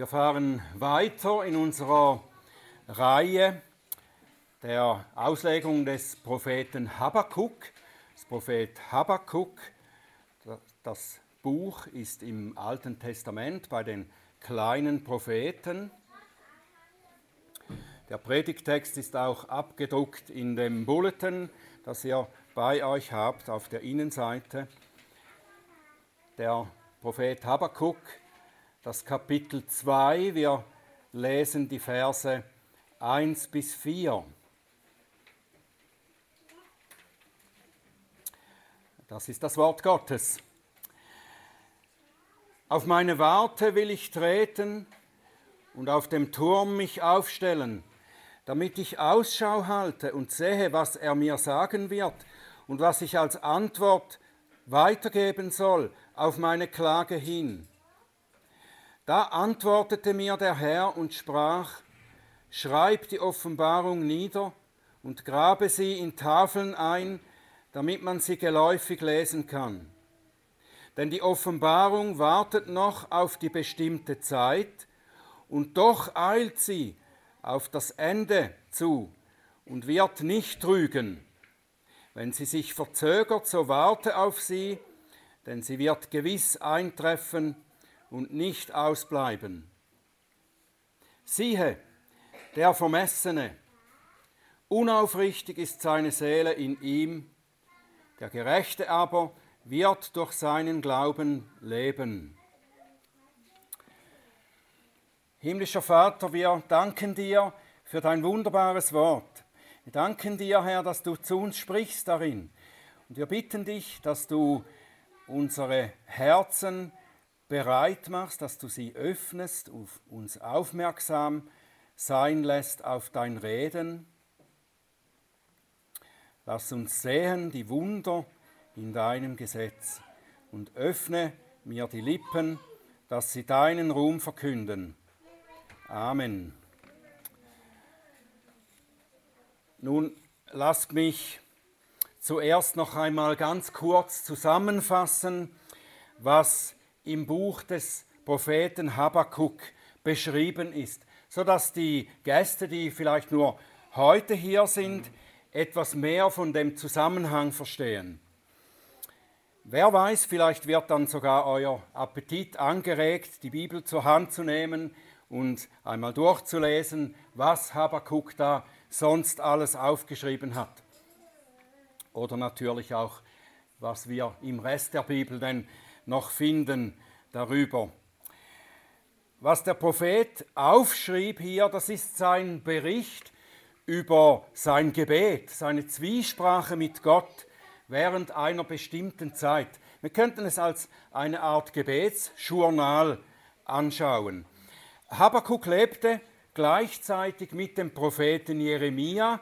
Wir fahren weiter in unserer Reihe der Auslegung des Propheten Habakkuk. Das Prophet Habakkuk, das Buch ist im Alten Testament bei den kleinen Propheten. Der Predigtext ist auch abgedruckt in dem Bulletin, das ihr bei euch habt auf der Innenseite. Der Prophet Habakkuk das Kapitel 2. Wir lesen die Verse 1 bis 4. Das ist das Wort Gottes. Auf meine Warte will ich treten und auf dem Turm mich aufstellen, damit ich Ausschau halte und sehe, was er mir sagen wird und was ich als Antwort weitergeben soll auf meine Klage hin. Da antwortete mir der Herr und sprach, Schreib die Offenbarung nieder und grabe sie in Tafeln ein, damit man sie geläufig lesen kann. Denn die Offenbarung wartet noch auf die bestimmte Zeit, und doch eilt sie auf das Ende zu und wird nicht trügen. Wenn sie sich verzögert, so warte auf sie, denn sie wird gewiss eintreffen und nicht ausbleiben. Siehe, der Vermessene, unaufrichtig ist seine Seele in ihm, der Gerechte aber wird durch seinen Glauben leben. Himmlischer Vater, wir danken dir für dein wunderbares Wort. Wir danken dir, Herr, dass du zu uns sprichst darin. Und wir bitten dich, dass du unsere Herzen bereit machst, dass du sie öffnest, auf uns aufmerksam sein lässt auf dein Reden. Lass uns sehen die Wunder in deinem Gesetz und öffne mir die Lippen, dass sie deinen Ruhm verkünden. Amen. Nun lasst mich zuerst noch einmal ganz kurz zusammenfassen, was im Buch des Propheten Habakkuk beschrieben ist, sodass die Gäste, die vielleicht nur heute hier sind, etwas mehr von dem Zusammenhang verstehen. Wer weiß, vielleicht wird dann sogar euer Appetit angeregt, die Bibel zur Hand zu nehmen und einmal durchzulesen, was Habakkuk da sonst alles aufgeschrieben hat. Oder natürlich auch, was wir im Rest der Bibel denn noch finden darüber. Was der Prophet aufschrieb hier, das ist sein Bericht über sein Gebet, seine Zwiesprache mit Gott während einer bestimmten Zeit. Wir könnten es als eine Art Gebetsjournal anschauen. Habakkuk lebte gleichzeitig mit dem Propheten Jeremia.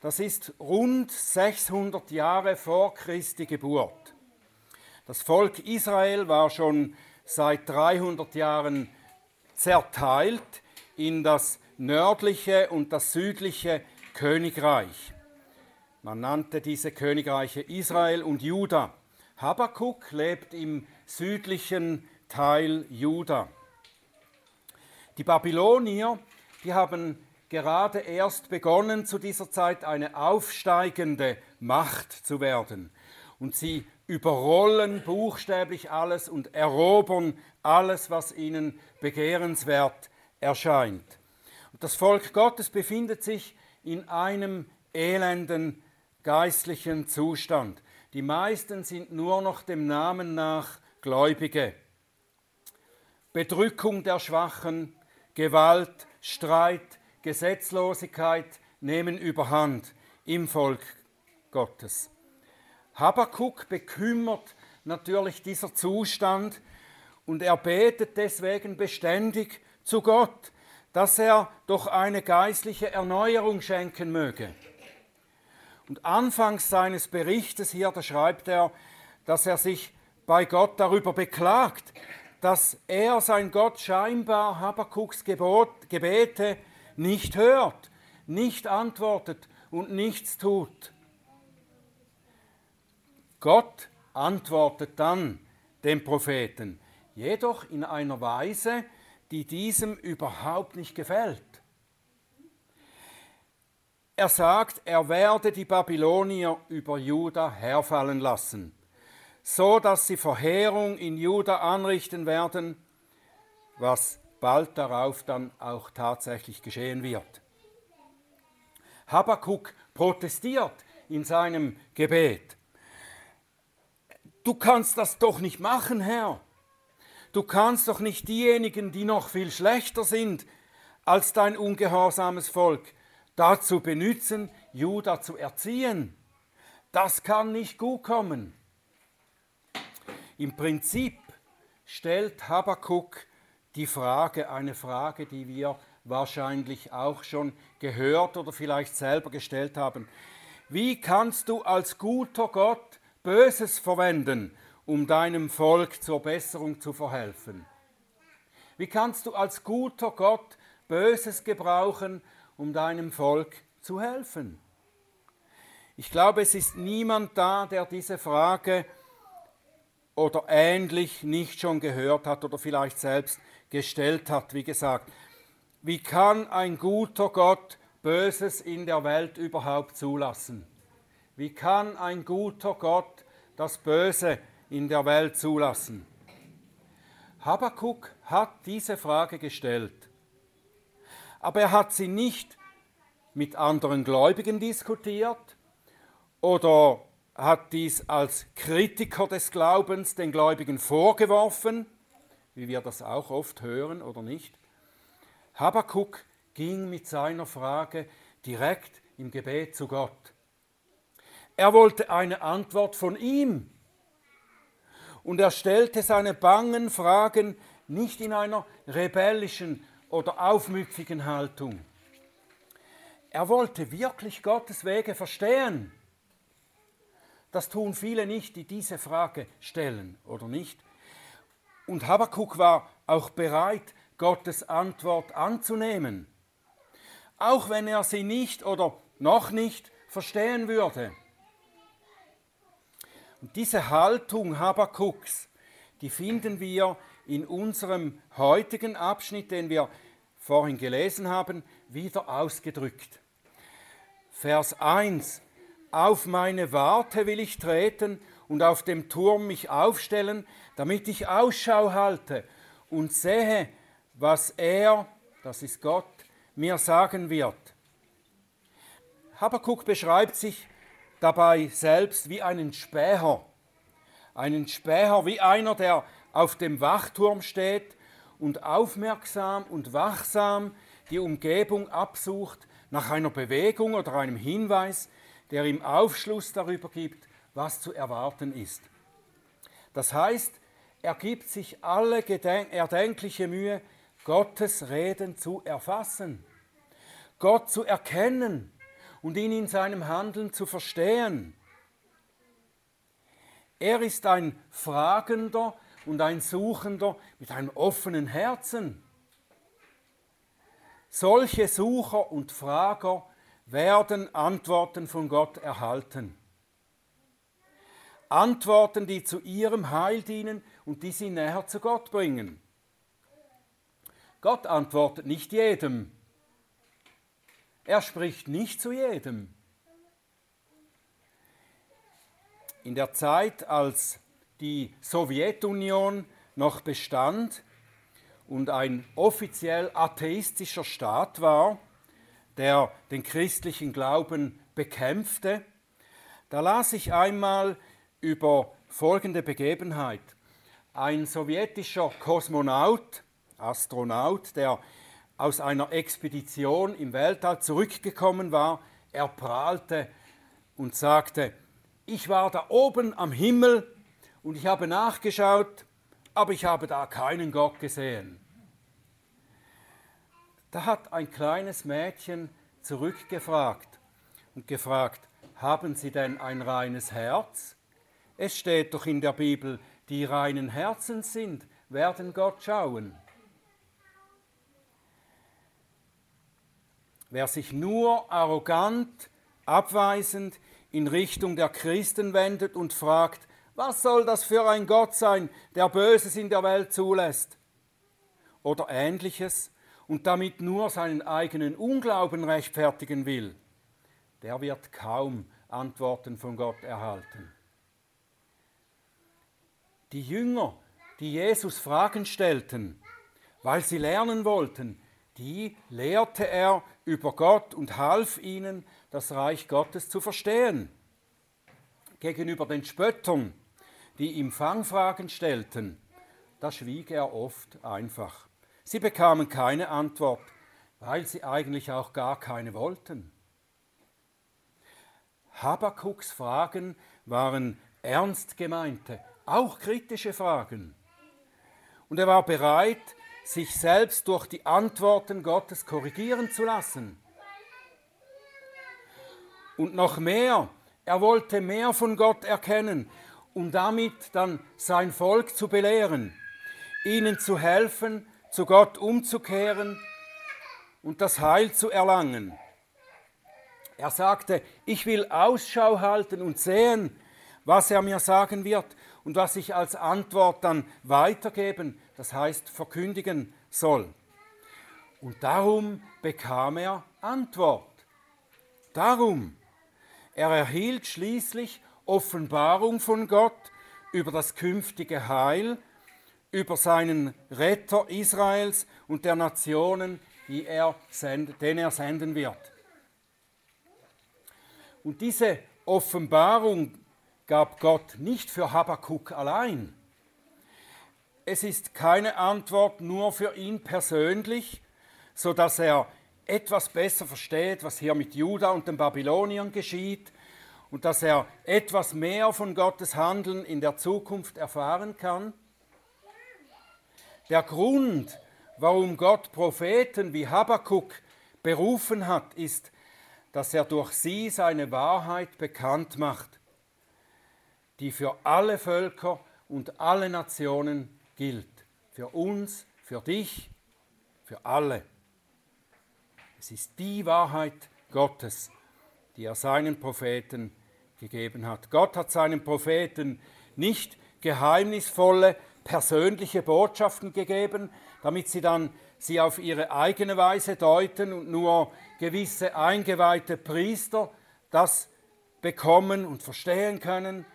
Das ist rund 600 Jahre vor Christi Geburt. Das Volk Israel war schon seit 300 Jahren zerteilt in das nördliche und das südliche Königreich. Man nannte diese Königreiche Israel und Juda. Habakkuk lebt im südlichen Teil Juda. Die Babylonier, die haben gerade erst begonnen, zu dieser Zeit eine aufsteigende Macht zu werden. Und sie überrollen buchstäblich alles und erobern alles, was ihnen begehrenswert erscheint. Und das Volk Gottes befindet sich in einem elenden geistlichen Zustand. Die meisten sind nur noch dem Namen nach Gläubige. Bedrückung der Schwachen, Gewalt, Streit, Gesetzlosigkeit nehmen überhand im Volk Gottes. Habakuk bekümmert natürlich dieser Zustand und er betet deswegen beständig zu Gott, dass er doch eine geistliche Erneuerung schenken möge. Und anfangs seines Berichtes hier, da schreibt er, dass er sich bei Gott darüber beklagt, dass er, sein Gott, scheinbar Habakuks Gebot, Gebete nicht hört, nicht antwortet und nichts tut. Gott antwortet dann dem Propheten, jedoch in einer Weise, die diesem überhaupt nicht gefällt. Er sagt, er werde die Babylonier über Juda herfallen lassen, so dass sie Verheerung in Juda anrichten werden, was bald darauf dann auch tatsächlich geschehen wird. Habakkuk protestiert in seinem Gebet. Du kannst das doch nicht machen, Herr. Du kannst doch nicht diejenigen, die noch viel schlechter sind als dein ungehorsames Volk, dazu benutzen, Juda zu erziehen. Das kann nicht gut kommen. Im Prinzip stellt Habakkuk die Frage, eine Frage, die wir wahrscheinlich auch schon gehört oder vielleicht selber gestellt haben. Wie kannst du als guter Gott Böses verwenden, um deinem Volk zur Besserung zu verhelfen? Wie kannst du als guter Gott Böses gebrauchen, um deinem Volk zu helfen? Ich glaube, es ist niemand da, der diese Frage oder ähnlich nicht schon gehört hat oder vielleicht selbst gestellt hat. Wie gesagt, wie kann ein guter Gott Böses in der Welt überhaupt zulassen? Wie kann ein guter Gott das Böse in der Welt zulassen? Habakkuk hat diese Frage gestellt. Aber er hat sie nicht mit anderen Gläubigen diskutiert oder hat dies als Kritiker des Glaubens den Gläubigen vorgeworfen, wie wir das auch oft hören oder nicht. Habakkuk ging mit seiner Frage direkt im Gebet zu Gott. Er wollte eine Antwort von ihm. Und er stellte seine bangen Fragen nicht in einer rebellischen oder aufmüpfigen Haltung. Er wollte wirklich Gottes Wege verstehen. Das tun viele nicht, die diese Frage stellen, oder nicht? Und Habakkuk war auch bereit, Gottes Antwort anzunehmen, auch wenn er sie nicht oder noch nicht verstehen würde. Und diese Haltung Habakkuks, die finden wir in unserem heutigen Abschnitt, den wir vorhin gelesen haben, wieder ausgedrückt. Vers 1. Auf meine Warte will ich treten und auf dem Turm mich aufstellen, damit ich Ausschau halte und sehe, was er, das ist Gott, mir sagen wird. Habakkuk beschreibt sich dabei selbst wie einen Späher. Einen Späher wie einer, der auf dem Wachturm steht und aufmerksam und wachsam die Umgebung absucht nach einer Bewegung oder einem Hinweis, der ihm Aufschluss darüber gibt, was zu erwarten ist. Das heißt, er gibt sich alle erdenkliche Mühe, Gottes Reden zu erfassen, Gott zu erkennen und ihn in seinem Handeln zu verstehen. Er ist ein Fragender und ein Suchender mit einem offenen Herzen. Solche Sucher und Frager werden Antworten von Gott erhalten. Antworten, die zu ihrem Heil dienen und die sie näher zu Gott bringen. Gott antwortet nicht jedem. Er spricht nicht zu jedem. In der Zeit, als die Sowjetunion noch bestand und ein offiziell atheistischer Staat war, der den christlichen Glauben bekämpfte, da las ich einmal über folgende Begebenheit. Ein sowjetischer Kosmonaut, Astronaut, der aus einer Expedition im Weltall zurückgekommen war, er prahlte und sagte, ich war da oben am Himmel und ich habe nachgeschaut, aber ich habe da keinen Gott gesehen. Da hat ein kleines Mädchen zurückgefragt und gefragt, haben Sie denn ein reines Herz? Es steht doch in der Bibel, die reinen Herzens sind, werden Gott schauen. Wer sich nur arrogant, abweisend in Richtung der Christen wendet und fragt, was soll das für ein Gott sein, der Böses in der Welt zulässt? oder ähnliches und damit nur seinen eigenen Unglauben rechtfertigen will, der wird kaum Antworten von Gott erhalten. Die Jünger, die Jesus Fragen stellten, weil sie lernen wollten, die lehrte er über Gott und half ihnen, das Reich Gottes zu verstehen. Gegenüber den Spöttern, die ihm Fangfragen stellten, da schwieg er oft einfach. Sie bekamen keine Antwort, weil sie eigentlich auch gar keine wollten. Habakuks Fragen waren ernst gemeinte, auch kritische Fragen. Und er war bereit, sich selbst durch die Antworten Gottes korrigieren zu lassen. Und noch mehr, er wollte mehr von Gott erkennen, um damit dann sein Volk zu belehren, ihnen zu helfen, zu Gott umzukehren und das Heil zu erlangen. Er sagte, ich will Ausschau halten und sehen, was er mir sagen wird und was ich als Antwort dann weitergeben, das heißt verkündigen soll. Und darum bekam er Antwort. Darum. Er erhielt schließlich Offenbarung von Gott über das künftige Heil, über seinen Retter Israels und der Nationen, er den er senden wird. Und diese Offenbarung gab Gott nicht für Habakkuk allein. Es ist keine Antwort nur für ihn persönlich, so dass er etwas besser versteht, was hier mit Juda und den Babyloniern geschieht und dass er etwas mehr von Gottes Handeln in der Zukunft erfahren kann. Der Grund, warum Gott Propheten wie Habakkuk berufen hat, ist, dass er durch sie seine Wahrheit bekannt macht, die für alle Völker und alle Nationen gilt. Für uns, für dich, für alle. Es ist die Wahrheit Gottes, die er seinen Propheten gegeben hat. Gott hat seinen Propheten nicht geheimnisvolle persönliche Botschaften gegeben, damit sie dann sie auf ihre eigene Weise deuten und nur gewisse eingeweihte Priester das bekommen und verstehen können.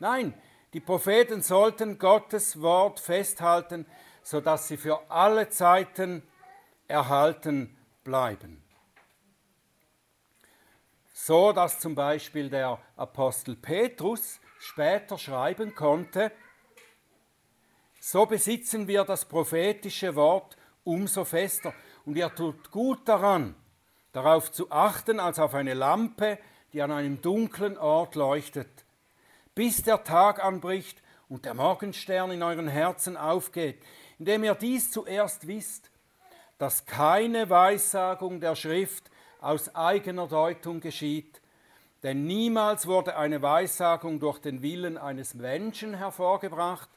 Nein, die Propheten sollten Gottes Wort festhalten, sodass sie für alle Zeiten erhalten bleiben. So dass zum Beispiel der Apostel Petrus später schreiben konnte, so besitzen wir das prophetische Wort umso fester. Und ihr tut gut daran, darauf zu achten, als auf eine Lampe, die an einem dunklen Ort leuchtet, bis der Tag anbricht und der Morgenstern in euren Herzen aufgeht, indem ihr dies zuerst wisst, dass keine Weissagung der Schrift aus eigener Deutung geschieht, denn niemals wurde eine Weissagung durch den Willen eines Menschen hervorgebracht,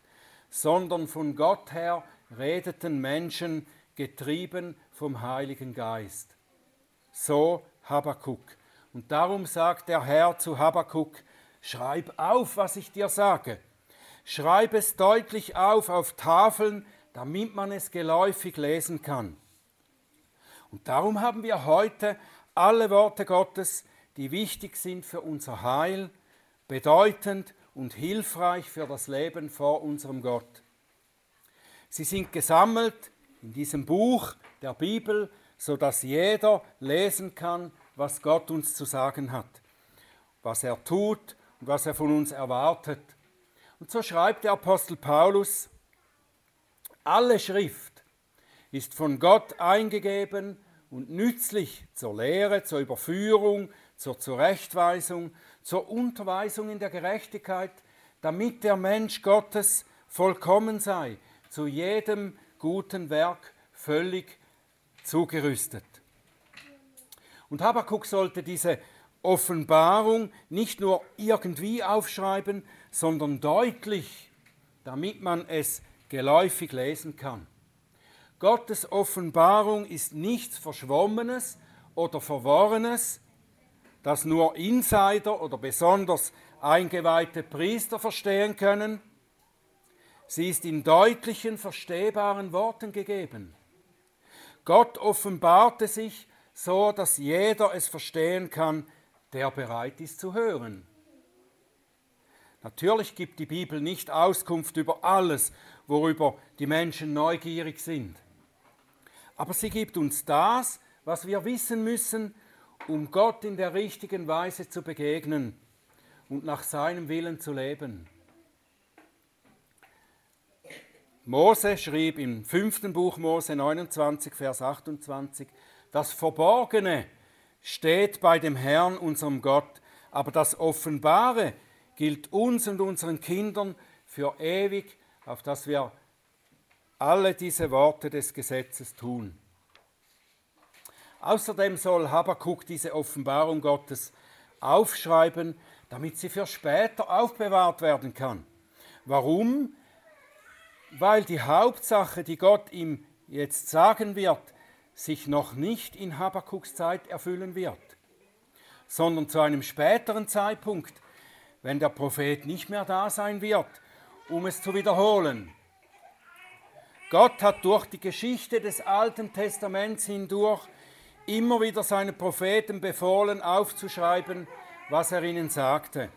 sondern von Gott her redeten Menschen getrieben vom Heiligen Geist. So Habakkuk. Und darum sagt der Herr zu Habakkuk, schreib auf, was ich dir sage. Schreib es deutlich auf auf Tafeln, damit man es geläufig lesen kann. Und darum haben wir heute alle Worte Gottes, die wichtig sind für unser Heil, bedeutend und hilfreich für das Leben vor unserem Gott. Sie sind gesammelt in diesem Buch der Bibel, sodass jeder lesen kann, was Gott uns zu sagen hat, was er tut und was er von uns erwartet. Und so schreibt der Apostel Paulus, alle Schrift ist von Gott eingegeben und nützlich zur Lehre, zur Überführung, zur Zurechtweisung, zur Unterweisung in der Gerechtigkeit, damit der Mensch Gottes vollkommen sei, zu jedem guten Werk völlig zugerüstet. Und Habakkuk sollte diese Offenbarung nicht nur irgendwie aufschreiben, sondern deutlich, damit man es geläufig lesen kann. Gottes Offenbarung ist nichts Verschwommenes oder Verworrenes, das nur Insider oder besonders eingeweihte Priester verstehen können, Sie ist in deutlichen, verstehbaren Worten gegeben. Gott offenbarte sich so, dass jeder es verstehen kann, der bereit ist zu hören. Natürlich gibt die Bibel nicht Auskunft über alles, worüber die Menschen neugierig sind. Aber sie gibt uns das, was wir wissen müssen, um Gott in der richtigen Weise zu begegnen und nach seinem Willen zu leben. Mose schrieb im fünften Buch Mose 29, Vers 28, das Verborgene steht bei dem Herrn, unserem Gott, aber das Offenbare gilt uns und unseren Kindern für ewig, auf dass wir alle diese Worte des Gesetzes tun. Außerdem soll Habakkuk diese Offenbarung Gottes aufschreiben, damit sie für später aufbewahrt werden kann. Warum? Weil die Hauptsache, die Gott ihm jetzt sagen wird, sich noch nicht in Habakkuks Zeit erfüllen wird, sondern zu einem späteren Zeitpunkt, wenn der Prophet nicht mehr da sein wird, um es zu wiederholen. Gott hat durch die Geschichte des Alten Testaments hindurch immer wieder seinen Propheten befohlen, aufzuschreiben, was er ihnen sagte.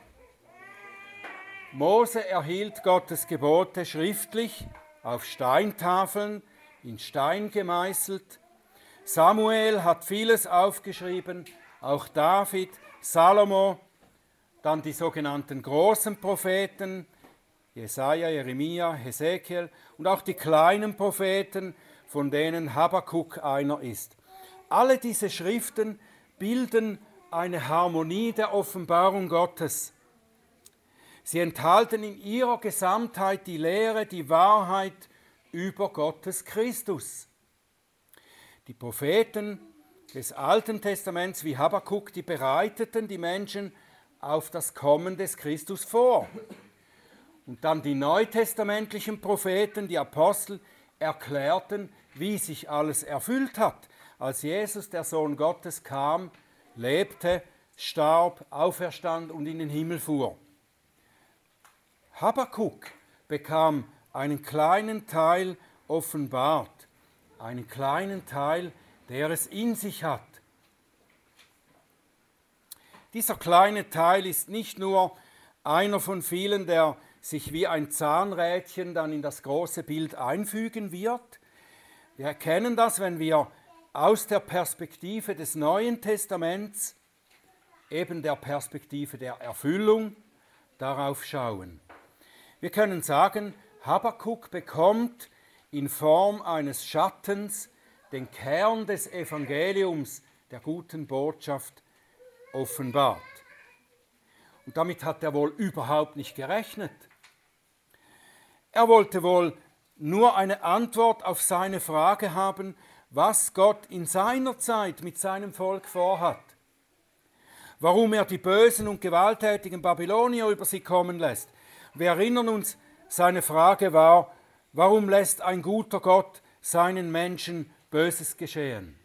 Mose erhielt Gottes Gebote schriftlich auf Steintafeln, in Stein gemeißelt. Samuel hat vieles aufgeschrieben, auch David, Salomo, dann die sogenannten großen Propheten, Jesaja, Jeremia, Hesekiel und auch die kleinen Propheten, von denen Habakkuk einer ist. Alle diese Schriften bilden eine Harmonie der Offenbarung Gottes. Sie enthalten in ihrer Gesamtheit die Lehre, die Wahrheit über Gottes Christus. Die Propheten des Alten Testaments wie Habakkuk, die bereiteten die Menschen auf das Kommen des Christus vor. Und dann die neutestamentlichen Propheten, die Apostel, erklärten, wie sich alles erfüllt hat, als Jesus, der Sohn Gottes, kam, lebte, starb, auferstand und in den Himmel fuhr. Habakkuk bekam einen kleinen Teil offenbart, einen kleinen Teil, der es in sich hat. Dieser kleine Teil ist nicht nur einer von vielen, der sich wie ein Zahnrädchen dann in das große Bild einfügen wird. Wir erkennen das, wenn wir aus der Perspektive des Neuen Testaments, eben der Perspektive der Erfüllung, darauf schauen. Wir können sagen, Habakkuk bekommt in Form eines Schattens den Kern des Evangeliums, der guten Botschaft, offenbart. Und damit hat er wohl überhaupt nicht gerechnet. Er wollte wohl nur eine Antwort auf seine Frage haben, was Gott in seiner Zeit mit seinem Volk vorhat. Warum er die bösen und gewalttätigen Babylonier über sie kommen lässt. Wir erinnern uns, seine Frage war, warum lässt ein guter Gott seinen Menschen Böses geschehen?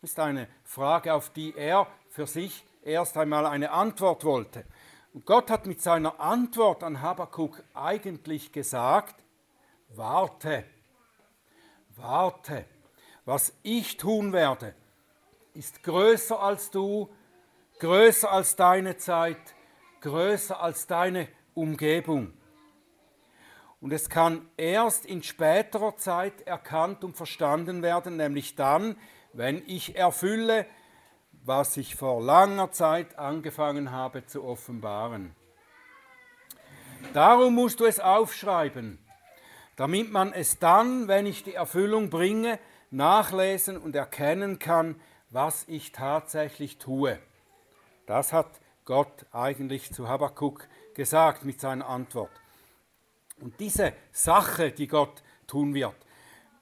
Das ist eine Frage, auf die er für sich erst einmal eine Antwort wollte. Und Gott hat mit seiner Antwort an Habakkuk eigentlich gesagt, warte, warte was ich tun werde, ist größer als du, größer als deine Zeit, größer als deine Umgebung. Und es kann erst in späterer Zeit erkannt und verstanden werden, nämlich dann, wenn ich erfülle, was ich vor langer Zeit angefangen habe zu offenbaren. Darum musst du es aufschreiben, damit man es dann, wenn ich die Erfüllung bringe, nachlesen und erkennen kann, was ich tatsächlich tue. Das hat Gott eigentlich zu Habakkuk gesagt mit seiner Antwort. Und diese Sache, die Gott tun wird,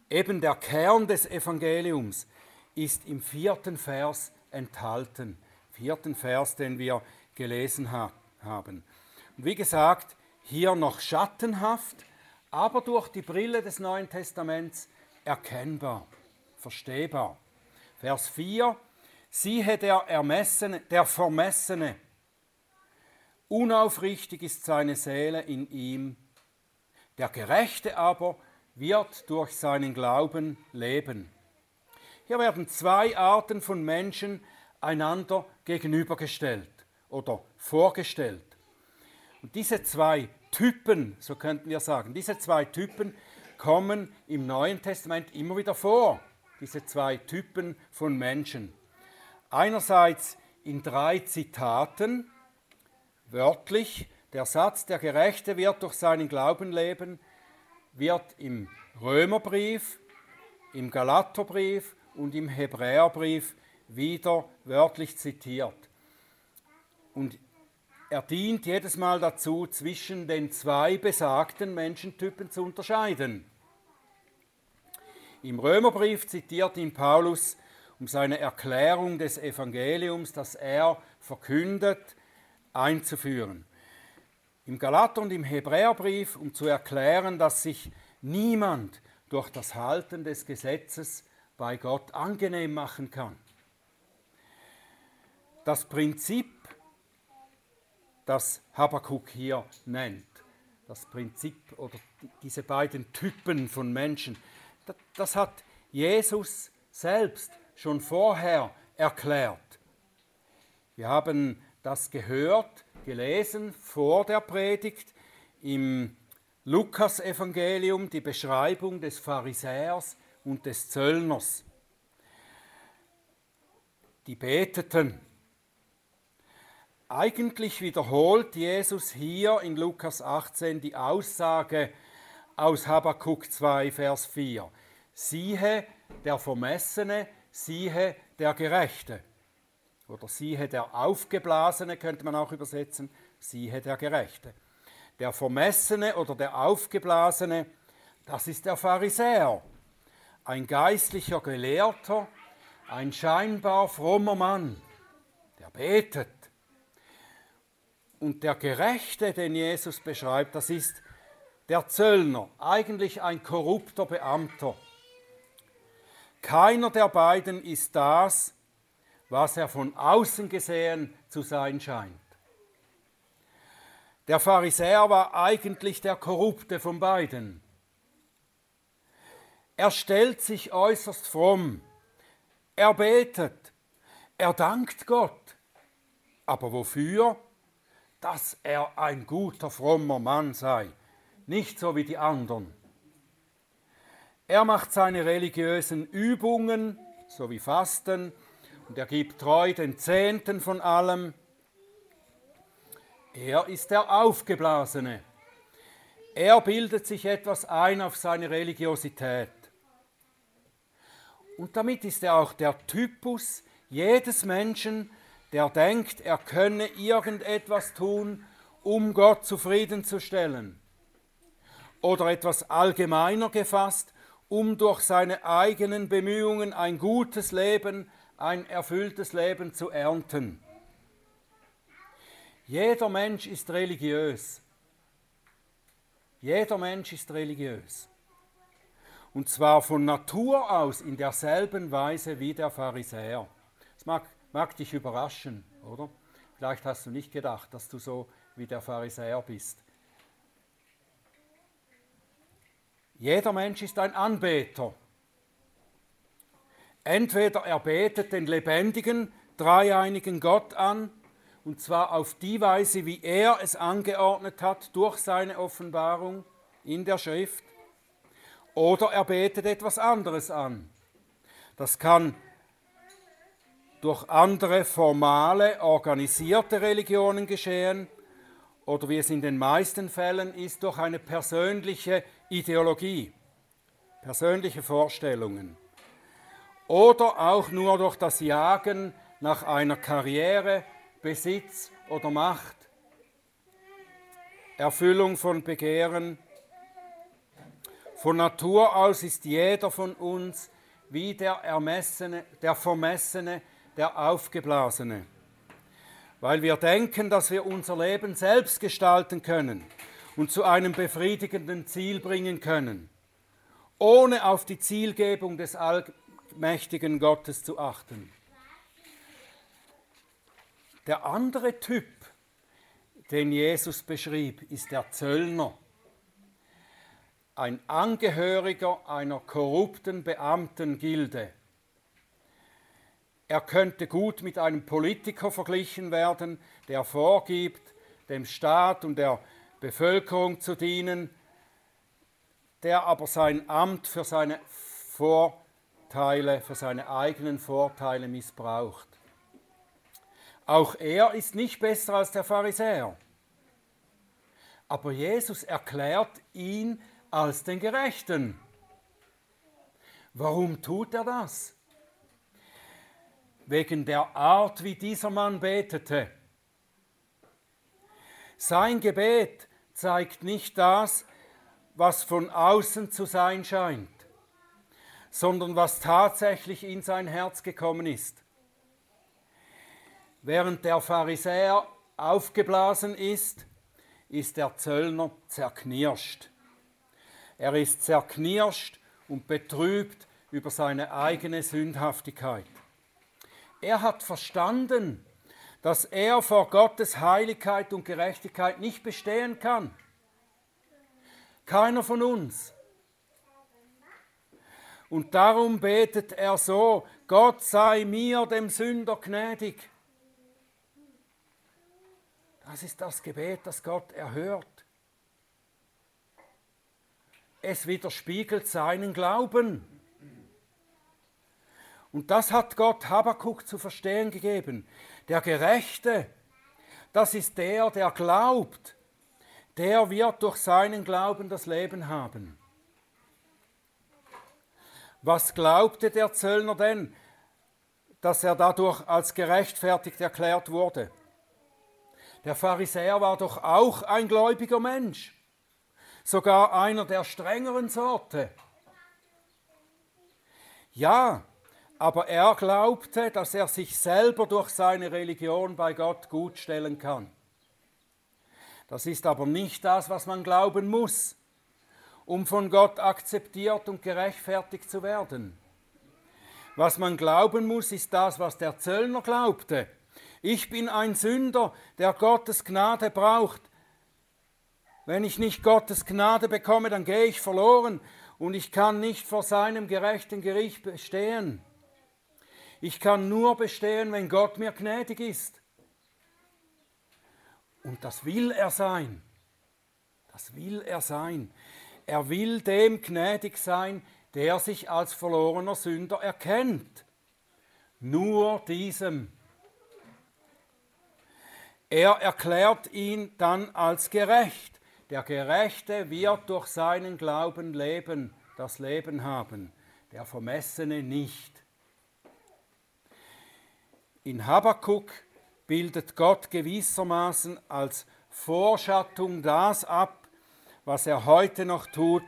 eben der Kern des Evangeliums, ist im vierten Vers enthalten. Vierten Vers, den wir gelesen ha haben. Und wie gesagt, hier noch schattenhaft, aber durch die Brille des Neuen Testaments erkennbar verstehbar. Vers 4, siehe der Ermessene, der Vermessene, unaufrichtig ist seine Seele in ihm, der Gerechte aber wird durch seinen Glauben leben. Hier werden zwei Arten von Menschen einander gegenübergestellt oder vorgestellt. Und diese zwei Typen, so könnten wir sagen, diese zwei Typen kommen im Neuen Testament immer wieder vor, diese zwei Typen von Menschen. Einerseits in drei Zitaten, wörtlich, der Satz, der Gerechte wird durch seinen Glauben leben, wird im Römerbrief, im Galaterbrief und im Hebräerbrief wieder wörtlich zitiert. Und er dient jedes Mal dazu, zwischen den zwei besagten Menschentypen zu unterscheiden. Im Römerbrief zitiert ihn Paulus, um seine Erklärung des Evangeliums, das er verkündet, einzuführen. Im Galater und im Hebräerbrief, um zu erklären, dass sich niemand durch das Halten des Gesetzes bei Gott angenehm machen kann. Das Prinzip, das Habakkuk hier nennt, das Prinzip oder diese beiden Typen von Menschen, das hat Jesus selbst schon vorher erklärt. Wir haben das gehört, gelesen vor der Predigt im Lukas-Evangelium, die Beschreibung des Pharisäers und des Zöllners. Die beteten. Eigentlich wiederholt Jesus hier in Lukas 18 die Aussage aus Habakkuk 2, Vers 4. Siehe der Vermessene, siehe der Gerechte. Oder siehe der Aufgeblasene könnte man auch übersetzen, siehe der Gerechte. Der Vermessene oder der Aufgeblasene, das ist der Pharisäer, ein geistlicher Gelehrter, ein scheinbar frommer Mann, der betet. Und der Gerechte, den Jesus beschreibt, das ist der Zöllner, eigentlich ein korrupter Beamter. Keiner der beiden ist das, was er von außen gesehen zu sein scheint. Der Pharisäer war eigentlich der Korrupte von beiden. Er stellt sich äußerst fromm, er betet, er dankt Gott. Aber wofür? Dass er ein guter, frommer Mann sei, nicht so wie die anderen. Er macht seine religiösen Übungen, so wie Fasten, und er gibt treu den Zehnten von allem. Er ist der Aufgeblasene. Er bildet sich etwas ein auf seine Religiosität. Und damit ist er auch der Typus jedes Menschen, der denkt, er könne irgendetwas tun, um Gott zufriedenzustellen. Oder etwas allgemeiner gefasst, um durch seine eigenen Bemühungen ein gutes Leben, ein erfülltes Leben zu ernten. Jeder Mensch ist religiös. Jeder Mensch ist religiös. Und zwar von Natur aus in derselben Weise wie der Pharisäer. Das mag, mag dich überraschen, oder? Vielleicht hast du nicht gedacht, dass du so wie der Pharisäer bist. Jeder Mensch ist ein Anbeter. Entweder er betet den lebendigen, dreieinigen Gott an, und zwar auf die Weise, wie er es angeordnet hat durch seine Offenbarung in der Schrift, oder er betet etwas anderes an. Das kann durch andere formale, organisierte Religionen geschehen oder wie es in den meisten Fällen ist, durch eine persönliche Ideologie, persönliche Vorstellungen oder auch nur durch das Jagen nach einer Karriere, Besitz oder Macht, Erfüllung von Begehren. Von Natur aus ist jeder von uns wie der Ermessene, der Vermessene, der Aufgeblasene, weil wir denken, dass wir unser Leben selbst gestalten können und zu einem befriedigenden Ziel bringen können, ohne auf die Zielgebung des allmächtigen Gottes zu achten. Der andere Typ, den Jesus beschrieb, ist der Zöllner, ein Angehöriger einer korrupten Beamtengilde. Er könnte gut mit einem Politiker verglichen werden, der vorgibt, dem Staat und der Bevölkerung zu dienen, der aber sein Amt für seine Vorteile, für seine eigenen Vorteile missbraucht. Auch er ist nicht besser als der Pharisäer. Aber Jesus erklärt ihn als den Gerechten. Warum tut er das? Wegen der Art, wie dieser Mann betete. Sein Gebet zeigt nicht das, was von außen zu sein scheint, sondern was tatsächlich in sein Herz gekommen ist. Während der Pharisäer aufgeblasen ist, ist der Zöllner zerknirscht. Er ist zerknirscht und betrübt über seine eigene Sündhaftigkeit. Er hat verstanden, dass er vor Gottes Heiligkeit und Gerechtigkeit nicht bestehen kann. Keiner von uns. Und darum betet er so, Gott sei mir, dem Sünder, gnädig. Das ist das Gebet, das Gott erhört. Es widerspiegelt seinen Glauben. Und das hat Gott Habakuk zu verstehen gegeben. Der Gerechte, das ist der, der glaubt, der wird durch seinen Glauben das Leben haben. Was glaubte der Zöllner denn, dass er dadurch als gerechtfertigt erklärt wurde? Der Pharisäer war doch auch ein gläubiger Mensch, sogar einer der strengeren Sorte. Ja, aber er glaubte, dass er sich selber durch seine Religion bei Gott gutstellen kann. Das ist aber nicht das, was man glauben muss, um von Gott akzeptiert und gerechtfertigt zu werden. Was man glauben muss, ist das, was der Zöllner glaubte. Ich bin ein Sünder, der Gottes Gnade braucht. Wenn ich nicht Gottes Gnade bekomme, dann gehe ich verloren und ich kann nicht vor seinem gerechten Gericht bestehen. Ich kann nur bestehen, wenn Gott mir gnädig ist. Und das will er sein. Das will er sein. Er will dem gnädig sein, der sich als verlorener Sünder erkennt. Nur diesem. Er erklärt ihn dann als gerecht. Der Gerechte wird durch seinen Glauben leben, das Leben haben, der Vermessene nicht. In Habakkuk bildet Gott gewissermaßen als Vorschattung das ab, was er heute noch tut,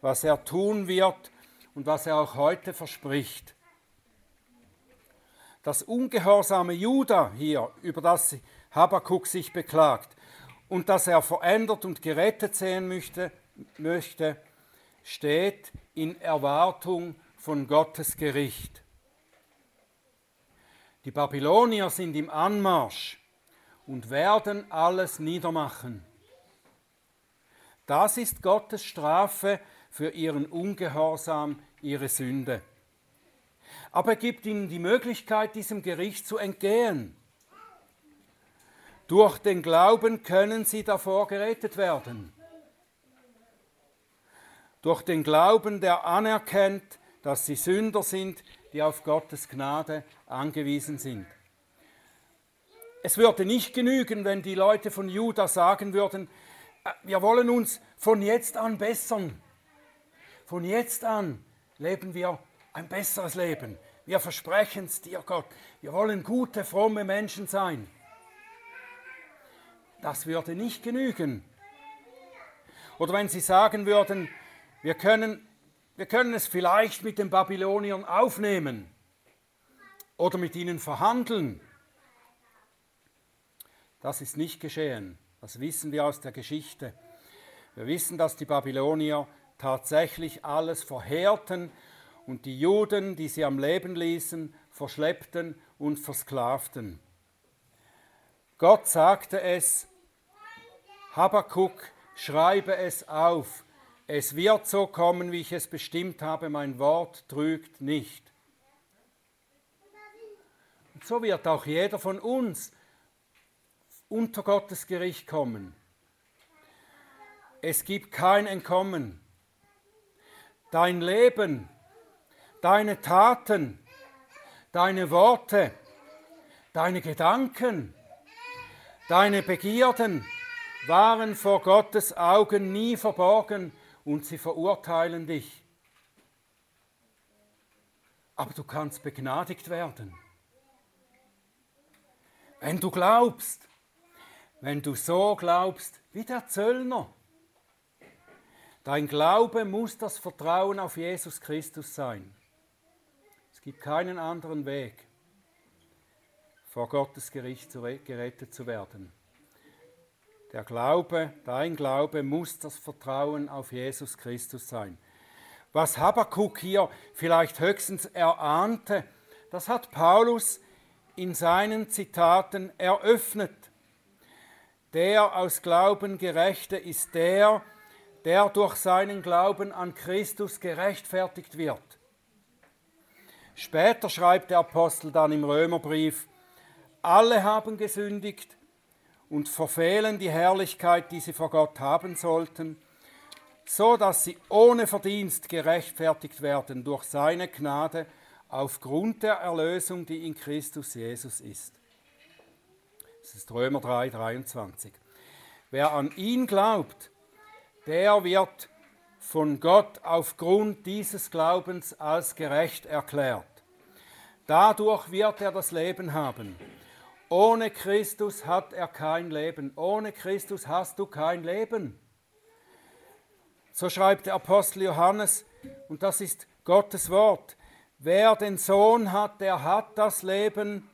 was er tun wird und was er auch heute verspricht. Das ungehorsame Juda hier, über das Habakkuk sich beklagt und das er verändert und gerettet sehen möchte, möchte steht in Erwartung von Gottes Gericht. Die Babylonier sind im Anmarsch und werden alles niedermachen. Das ist Gottes Strafe für ihren Ungehorsam, ihre Sünde. Aber er gibt ihnen die Möglichkeit, diesem Gericht zu entgehen. Durch den Glauben können sie davor gerettet werden. Durch den Glauben, der anerkennt, dass sie Sünder sind, die auf Gottes Gnade angewiesen sind. Es würde nicht genügen, wenn die Leute von Juda sagen würden, wir wollen uns von jetzt an bessern. Von jetzt an leben wir ein besseres Leben. Wir versprechen es dir, Gott. Wir wollen gute, fromme Menschen sein. Das würde nicht genügen. Oder wenn sie sagen würden, wir können wir können es vielleicht mit den Babyloniern aufnehmen oder mit ihnen verhandeln. Das ist nicht geschehen. Das wissen wir aus der Geschichte. Wir wissen, dass die Babylonier tatsächlich alles verheerten und die Juden, die sie am Leben ließen, verschleppten und versklavten. Gott sagte es, Habakuk, schreibe es auf, es wird so kommen, wie ich es bestimmt habe, mein Wort trügt nicht. Und so wird auch jeder von uns unter Gottes Gericht kommen. Es gibt kein Entkommen. Dein Leben, deine Taten, deine Worte, deine Gedanken, deine Begierden waren vor Gottes Augen nie verborgen und sie verurteilen dich. Aber du kannst begnadigt werden. Wenn du glaubst, wenn du so glaubst wie der Zöllner. Dein Glaube muss das Vertrauen auf Jesus Christus sein. Es gibt keinen anderen Weg, vor Gottes Gericht gerettet zu werden. Der Glaube, dein Glaube muss das Vertrauen auf Jesus Christus sein. Was Habakkuk hier vielleicht höchstens erahnte, das hat Paulus in seinen Zitaten eröffnet. Der aus Glauben Gerechte ist der, der durch seinen Glauben an Christus gerechtfertigt wird. Später schreibt der Apostel dann im Römerbrief, alle haben gesündigt und verfehlen die Herrlichkeit, die sie vor Gott haben sollten, so dass sie ohne Verdienst gerechtfertigt werden durch seine Gnade aufgrund der Erlösung, die in Christus Jesus ist. Das ist Römer 3, 23. Wer an ihn glaubt, der wird von Gott aufgrund dieses Glaubens als gerecht erklärt. Dadurch wird er das Leben haben. Ohne Christus hat er kein Leben. Ohne Christus hast du kein Leben. So schreibt der Apostel Johannes, und das ist Gottes Wort. Wer den Sohn hat, der hat das Leben.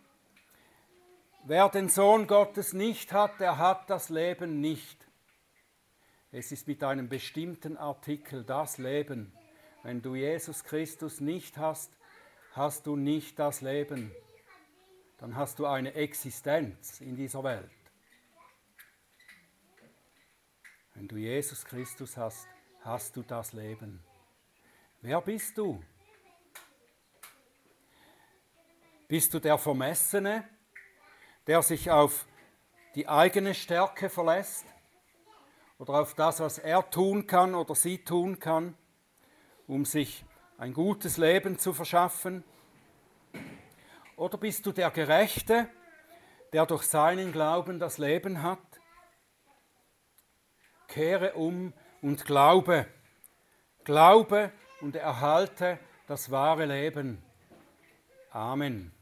Wer den Sohn Gottes nicht hat, der hat das Leben nicht. Es ist mit einem bestimmten Artikel das Leben. Wenn du Jesus Christus nicht hast, hast du nicht das Leben. Dann hast du eine Existenz in dieser Welt. Wenn du Jesus Christus hast, hast du das Leben. Wer bist du? Bist du der Vermessene, der sich auf die eigene Stärke verlässt oder auf das, was er tun kann oder sie tun kann, um sich ein gutes Leben zu verschaffen? Oder bist du der Gerechte, der durch seinen Glauben das Leben hat? Kehre um und glaube. Glaube und erhalte das wahre Leben. Amen.